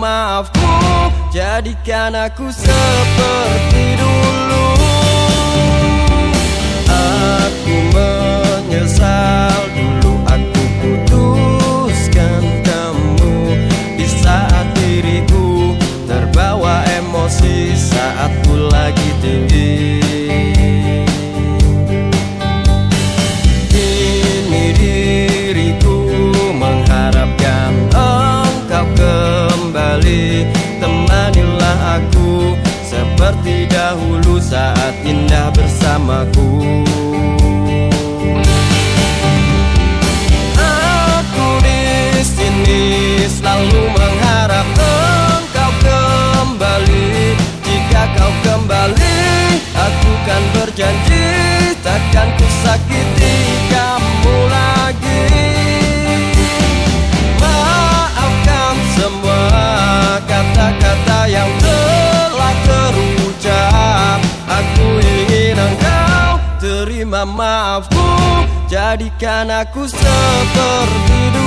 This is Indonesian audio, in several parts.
Maafku Jadikan aku seperti dulu. Aku menyesal kembali. Temanilah aku seperti dahulu saat indah bersamaku. maafku. Jadikan aku seperti dulu.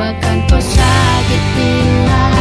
akan kau sakitilah